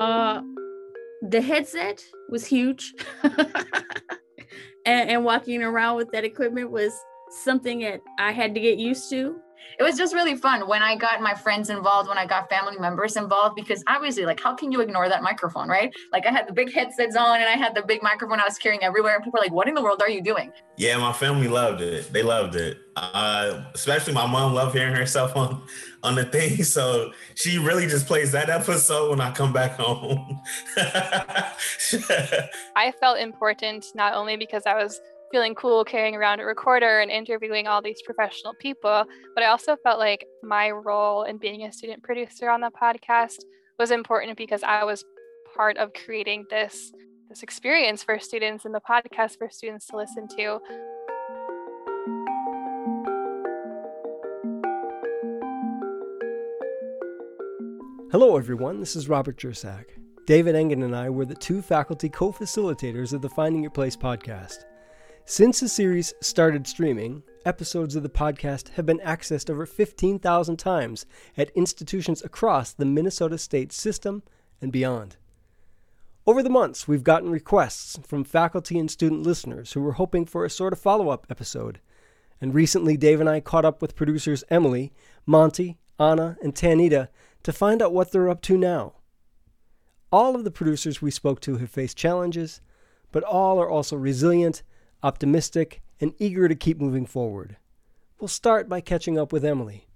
Uh, the headset was huge, and, and walking around with that equipment was something that I had to get used to it was just really fun when I got my friends involved, when I got family members involved, because obviously, like, how can you ignore that microphone, right? Like, I had the big headsets on and I had the big microphone I was carrying everywhere, and people were like, "What in the world are you doing?" Yeah, my family loved it. They loved it. Uh, especially my mom loved hearing herself on on the thing, so she really just plays that episode when I come back home. I felt important not only because I was feeling cool carrying around a recorder and interviewing all these professional people. But I also felt like my role in being a student producer on the podcast was important because I was part of creating this this experience for students and the podcast for students to listen to. Hello, everyone. This is Robert Jersak. David Engen and I were the two faculty co facilitators of the Finding Your Place podcast. Since the series started streaming, episodes of the podcast have been accessed over 15,000 times at institutions across the Minnesota state system and beyond. Over the months, we've gotten requests from faculty and student listeners who were hoping for a sort of follow up episode. And recently, Dave and I caught up with producers Emily, Monty, Anna, and Tanita to find out what they're up to now. All of the producers we spoke to have faced challenges, but all are also resilient optimistic, and eager to keep moving forward. We'll start by catching up with Emily.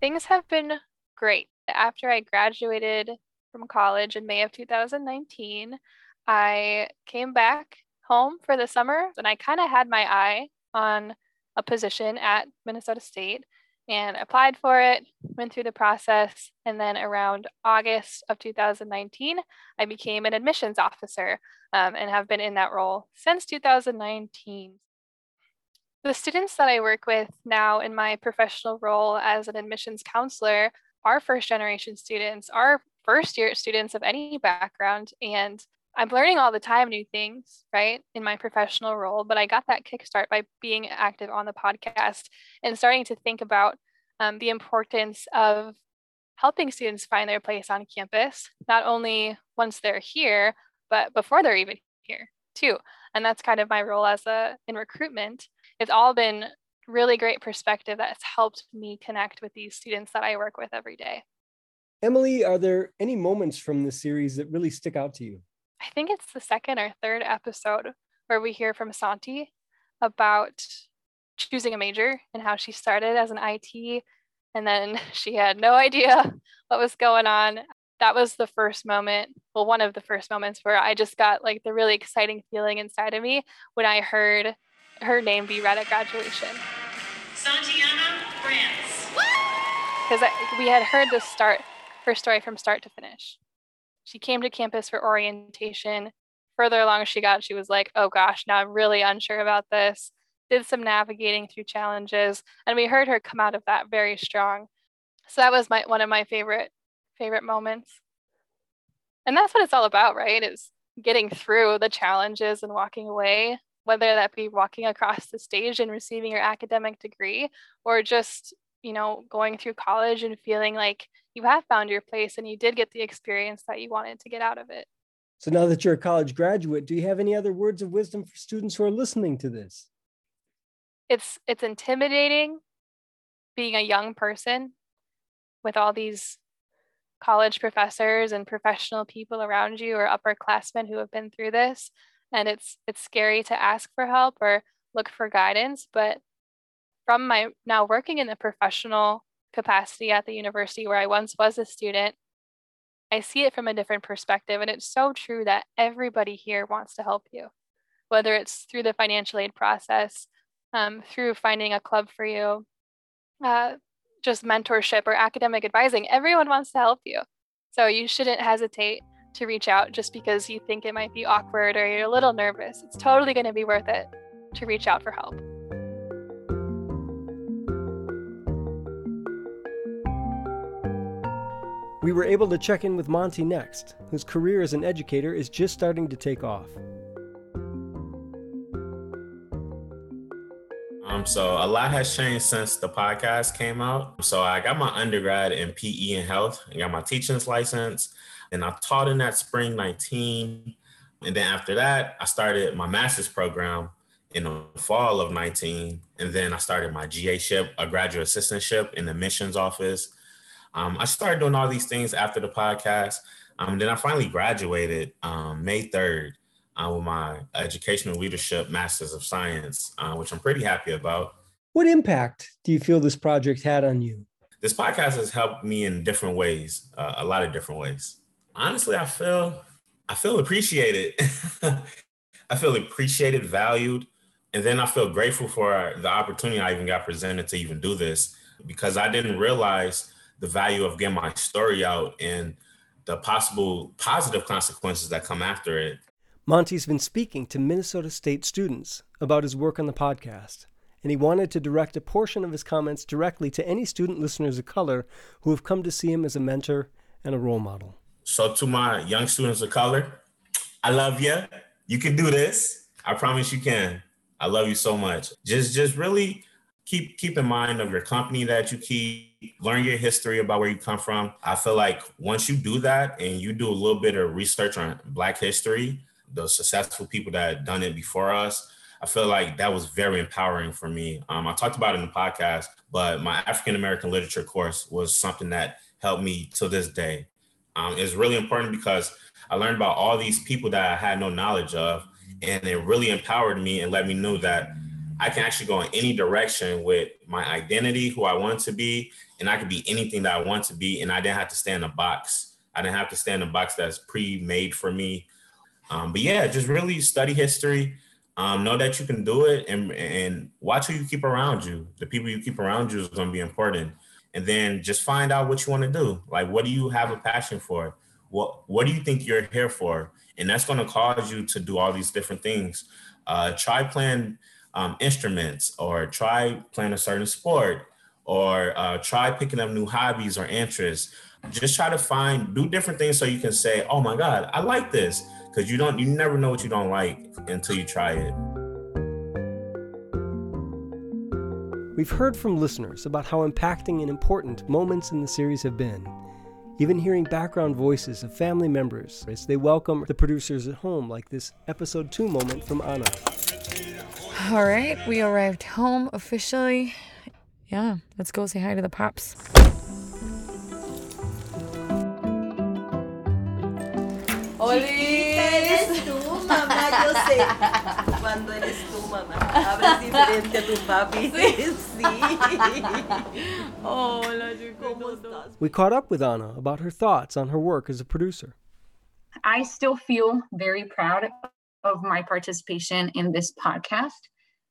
Things have been great. After I graduated from college in May of 2019, I came back home for the summer and I kind of had my eye on a position at Minnesota State and applied for it, went through the process, and then around August of 2019, I became an admissions officer um, and have been in that role since 2019. The students that I work with now in my professional role as an admissions counselor are first generation students, are first year students of any background, and I'm learning all the time new things, right, in my professional role. But I got that kickstart by being active on the podcast and starting to think about um, the importance of helping students find their place on campus, not only once they're here, but before they're even here too. And that's kind of my role as a in recruitment. It's all been really great perspective that's helped me connect with these students that I work with every day. Emily, are there any moments from the series that really stick out to you? I think it's the second or third episode where we hear from Santi about choosing a major and how she started as an IT and then she had no idea what was going on. That was the first moment, well, one of the first moments where I just got like the really exciting feeling inside of me when I heard her name be read at graduation. Santiana France. Because we had heard the start, her story from start to finish she came to campus for orientation. Further along she got, she was like, oh gosh, now I'm really unsure about this. Did some navigating through challenges, and we heard her come out of that very strong. So that was my one of my favorite favorite moments. And that's what it's all about, right? Is getting through the challenges and walking away, whether that be walking across the stage and receiving your academic degree or just, you know, going through college and feeling like you have found your place and you did get the experience that you wanted to get out of it. So now that you're a college graduate, do you have any other words of wisdom for students who are listening to this? It's it's intimidating being a young person with all these college professors and professional people around you or upperclassmen who have been through this and it's it's scary to ask for help or look for guidance but from my now working in the professional capacity at the university where I once was a student, I see it from a different perspective. And it's so true that everybody here wants to help you, whether it's through the financial aid process, um, through finding a club for you, uh, just mentorship or academic advising. Everyone wants to help you. So you shouldn't hesitate to reach out just because you think it might be awkward or you're a little nervous. It's totally going to be worth it to reach out for help. We were able to check in with Monty next, whose career as an educator is just starting to take off. Um, so a lot has changed since the podcast came out. So I got my undergrad in PE and health. I got my teaching's license. and I taught in that spring 19. And then after that, I started my master's program in the fall of 19. And then I started my GA ship, a graduate assistantship in the missions office. Um, I started doing all these things after the podcast. Um, then I finally graduated um, May 3rd uh, with my educational leadership master's of science, uh, which I'm pretty happy about. What impact do you feel this project had on you? This podcast has helped me in different ways, uh, a lot of different ways. Honestly, I feel I feel appreciated. I feel appreciated, valued, and then I feel grateful for the opportunity I even got presented to even do this because I didn't realize the value of getting my story out and the possible positive consequences that come after it. Monty's been speaking to Minnesota State students about his work on the podcast, and he wanted to direct a portion of his comments directly to any student listeners of color who have come to see him as a mentor and a role model. So, to my young students of color, I love you. You can do this. I promise you can. I love you so much. Just, just really keep keep in mind of your company that you keep learn your history about where you come from. I feel like once you do that and you do a little bit of research on black history the successful people that had done it before us i feel like that was very empowering for me. Um, i talked about it in the podcast but my african american literature course was something that helped me to this day. Um, it's really important because i learned about all these people that i had no knowledge of and it really empowered me and let me know that I can actually go in any direction with my identity, who I want to be, and I could be anything that I want to be. And I didn't have to stay in a box. I didn't have to stay in a box that's pre-made for me. Um, but yeah, just really study history. Um, know that you can do it and and watch who you keep around you. The people you keep around you is going to be important. And then just find out what you want to do. Like, what do you have a passion for? What What do you think you're here for? And that's going to cause you to do all these different things. Uh, try playing um, instruments or try playing a certain sport or uh, try picking up new hobbies or interests. Just try to find do different things so you can say oh my god i like this because you don't you never know what you don't like until you try it. We've heard from listeners about how impacting and important moments in the series have been. Even hearing background voices of family members as they welcome the producers at home like this episode 2 moment from anna all right, we arrived home officially. Yeah, let's go say hi to the pops. Oli, eres tú, mamá, yo sé. Cuando eres tú, mamá. Hablas diferente a tu papi. Sí. Hola, ¿Cómo estás? We caught up with Anna about her thoughts on her work as a producer. I still feel very proud of my participation in this podcast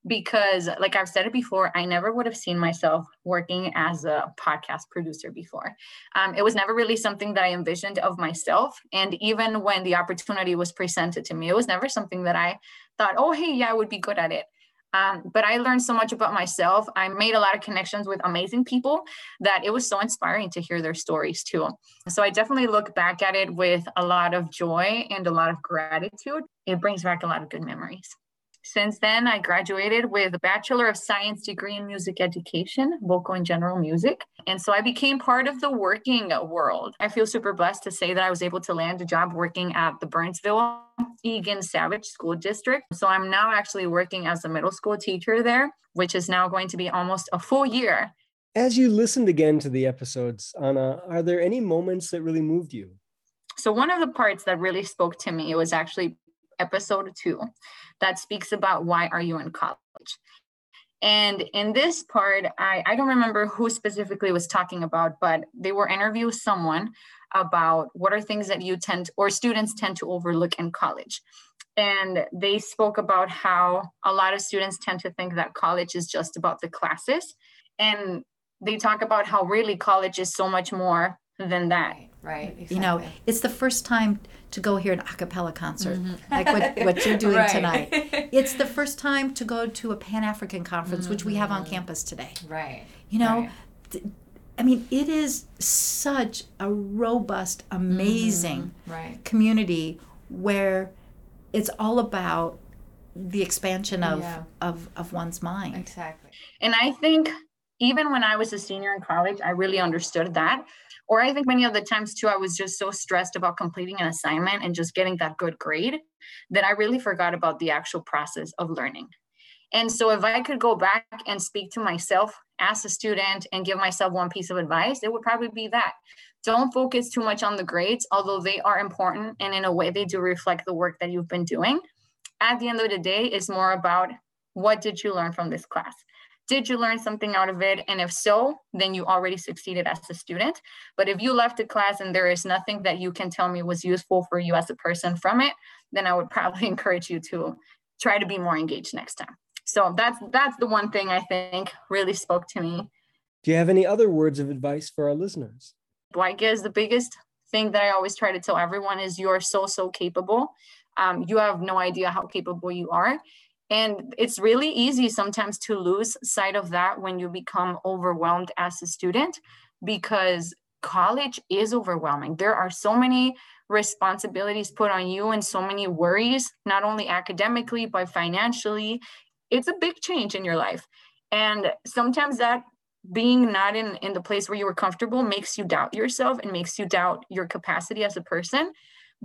because like i've said it before i never would have seen myself working as a podcast producer before. Um, it was never really something that i envisioned of myself. And even when the opportunity was presented to me it was never something that i thought oh hey yeah i would be good at it um, but i learned so much about myself. I made a lot of connections with amazing people that it was so inspiring to hear their stories too. So i definitely look back at it with a lot of joy and a lot of gratitude. It brings back a lot of good memories since then, I graduated with a Bachelor of Science degree in music education, vocal and general music. And so I became part of the working world. I feel super blessed to say that I was able to land a job working at the Burnsville Eagan Savage School District. So I'm now actually working as a middle school teacher there, which is now going to be almost a full year. As you listened again to the episodes, Anna, are there any moments that really moved you? So one of the parts that really spoke to me was actually episode two that speaks about why are you in college. And in this part I, I don't remember who specifically was talking about but they were interviewing someone about what are things that you tend or students tend to overlook in college. And they spoke about how a lot of students tend to think that college is just about the classes. And they talk about how really college is so much more than that Right. Exactly. You know, it's the first time to go hear an a cappella concert, mm-hmm. like what, what you're doing Right. tonight. It's the first time to go to a Pan African conference, which we have on mm-hmm. campus today. Right. You know, Right. th- I mean, it is such a robust, amazing mm-hmm, Right. community where it's all about the expansion of, Yeah. of, of one's mind. Exactly. And I think even when I was a senior in college, I really understood that. Or I think many of the times too, I was just so stressed about completing an assignment and just getting that good grade that I really forgot about the actual process of learning. And so, if I could go back and speak to myself as a student and give myself one piece of advice, it would probably be that don't focus too much on the grades, although they are important and in a way they do reflect the work that you've been doing. At the end of the day, it's more about what did you learn from this class? Did you learn something out of it? And if so, then you already succeeded as a student. But if you left the class and there is nothing that you can tell me was useful for you as a person from it, then I would probably encourage you to try to be more engaged next time. So that's that's the one thing I think really spoke to me. Do you have any other words of advice for our listeners? Well, I guess the biggest thing that I always try to tell everyone is you are so so capable. Um, you have no idea how capable you are and it's really easy sometimes to lose sight of that when you become overwhelmed as a student because college is overwhelming. There are so many responsibilities put on you and so many worries, not only academically, but financially. It's a big change in your life. And sometimes that being not in, in the place where you were comfortable makes you doubt yourself and makes you doubt your capacity as a person.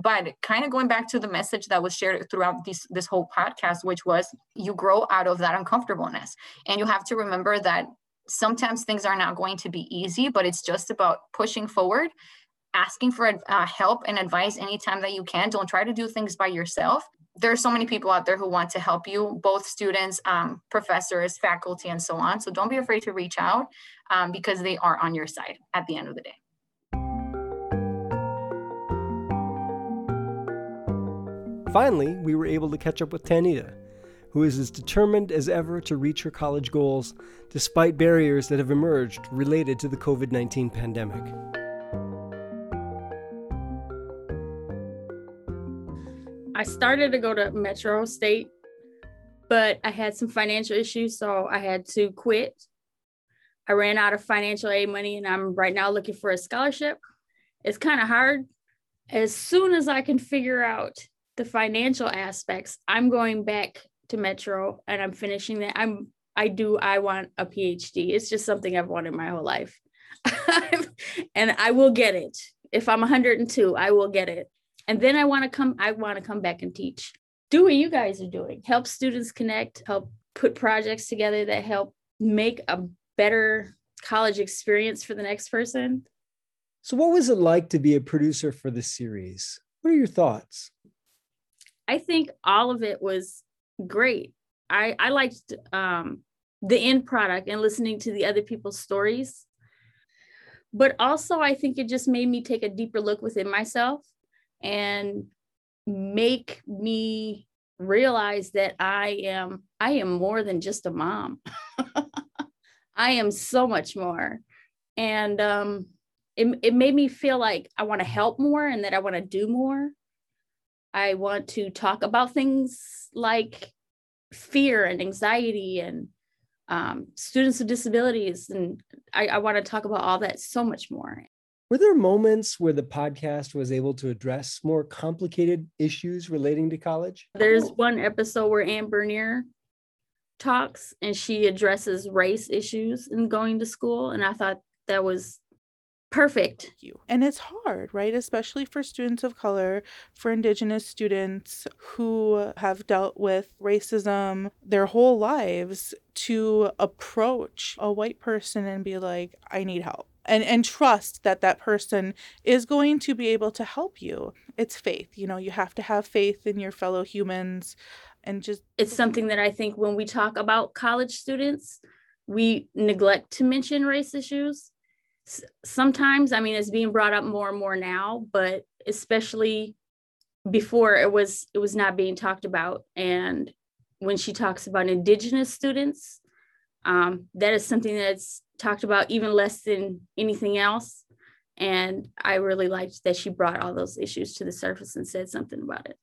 But kind of going back to the message that was shared throughout this, this whole podcast, which was you grow out of that uncomfortableness. And you have to remember that sometimes things are not going to be easy, but it's just about pushing forward, asking for uh, help and advice anytime that you can. Don't try to do things by yourself. There are so many people out there who want to help you, both students, um, professors, faculty, and so on. So don't be afraid to reach out um, because they are on your side at the end of the day. Finally, we were able to catch up with Tanita, who is as determined as ever to reach her college goals despite barriers that have emerged related to the COVID 19 pandemic. I started to go to Metro State, but I had some financial issues, so I had to quit. I ran out of financial aid money, and I'm right now looking for a scholarship. It's kind of hard. As soon as I can figure out the financial aspects, I'm going back to Metro and I'm finishing that. I'm I do I want a PhD. It's just something I've wanted my whole life. and I will get it. If I'm 102, I will get it. And then I want to come I want to come back and teach. Do what you guys are doing. Help students connect, help put projects together that help make a better college experience for the next person. So what was it like to be a producer for the series? What are your thoughts? I think all of it was great. I I liked um, the end product and listening to the other people's stories. But also, I think it just made me take a deeper look within myself and make me realize that I am I am more than just a mom. I am so much more. And um, it, it made me feel like I want to help more and that I want to do more. I want to talk about things like fear and anxiety and um, students with disabilities. And I, I want to talk about all that so much more. Were there moments where the podcast was able to address more complicated issues relating to college? There's one episode where Anne Bernier talks and she addresses race issues in going to school. And I thought that was perfect. You. And it's hard right? Especially for students of color for indigenous students who have dealt with racism their whole lives to approach a white person and be like i need help. And and trust that that person is going to be able to help you. It's faith you know you have to have faith in your fellow humans and just it's something that i think when we talk about college students we neglect to mention race issues sometimes i mean it's being brought up more and more now but especially before it was it was not being talked about. And when she talks about indigenous students um, that is something that's talked about even less than anything else. And i really liked that she brought all those issues to the surface and said something about it.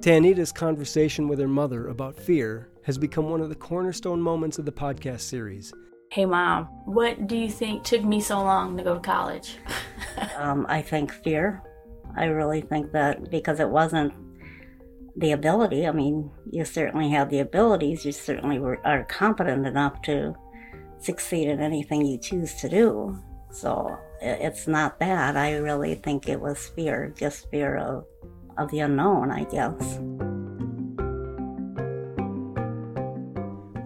Tanita's conversation with her mother about fear has become one of the cornerstone moments of the podcast series. Hey, mom, what do you think took me so long to go to college? um, I think fear. I really think that because it wasn't the ability. I mean, you certainly have the abilities. You certainly were, are competent enough to succeed in anything you choose to do. So it's not that. I really think it was fear, just fear of, of the unknown, I guess.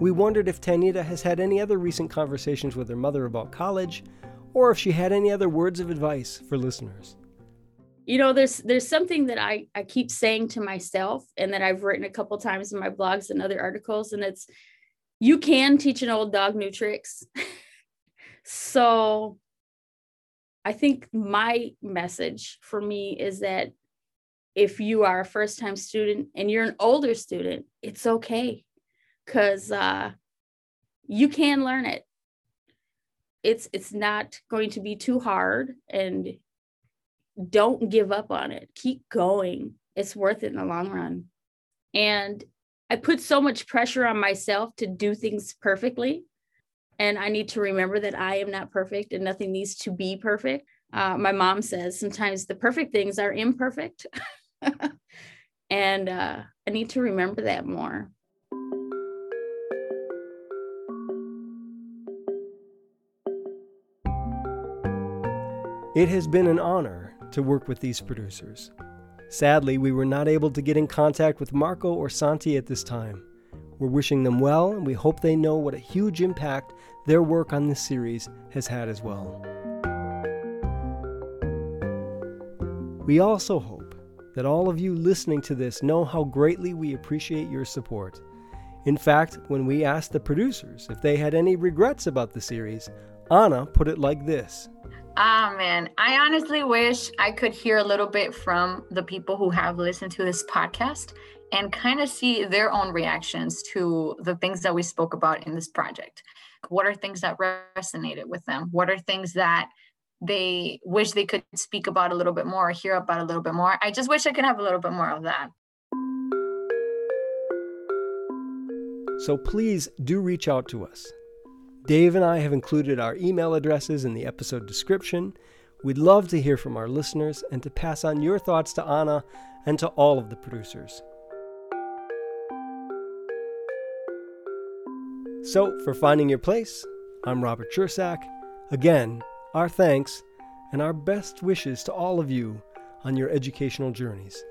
We wondered if Tanita has had any other recent conversations with her mother about college, or if she had any other words of advice for listeners. You know, there's there's something that I, I keep saying to myself and that I've written a couple times in my blogs and other articles, and it's you can teach an old dog new tricks. so I think my message for me is that if you are a first time student and you're an older student, it's okay because uh, you can learn it. It's it's not going to be too hard, and don't give up on it. Keep going. It's worth it in the long run. And I put so much pressure on myself to do things perfectly. And I need to remember that I am not perfect and nothing needs to be perfect. Uh, my mom says sometimes the perfect things are imperfect. and uh, I need to remember that more. It has been an honor to work with these producers. Sadly, we were not able to get in contact with Marco or Santi at this time. We're wishing them well, and we hope they know what a huge impact their work on this series has had as well. We also hope that all of you listening to this know how greatly we appreciate your support. In fact, when we asked the producers if they had any regrets about the series, Anna put it like this Ah, man. I honestly wish I could hear a little bit from the people who have listened to this podcast and kind of see their own reactions to the things that we spoke about in this project. What are things that resonated with them? What are things that they wish they could speak about a little bit more or hear about a little bit more? I just wish I could have a little bit more of that. So please do reach out to us. Dave and I have included our email addresses in the episode description. We'd love to hear from our listeners and to pass on your thoughts to Anna and to all of the producers. So, for Finding Your Place, I'm Robert Chersak. Again, our thanks and our best wishes to all of you on your educational journeys.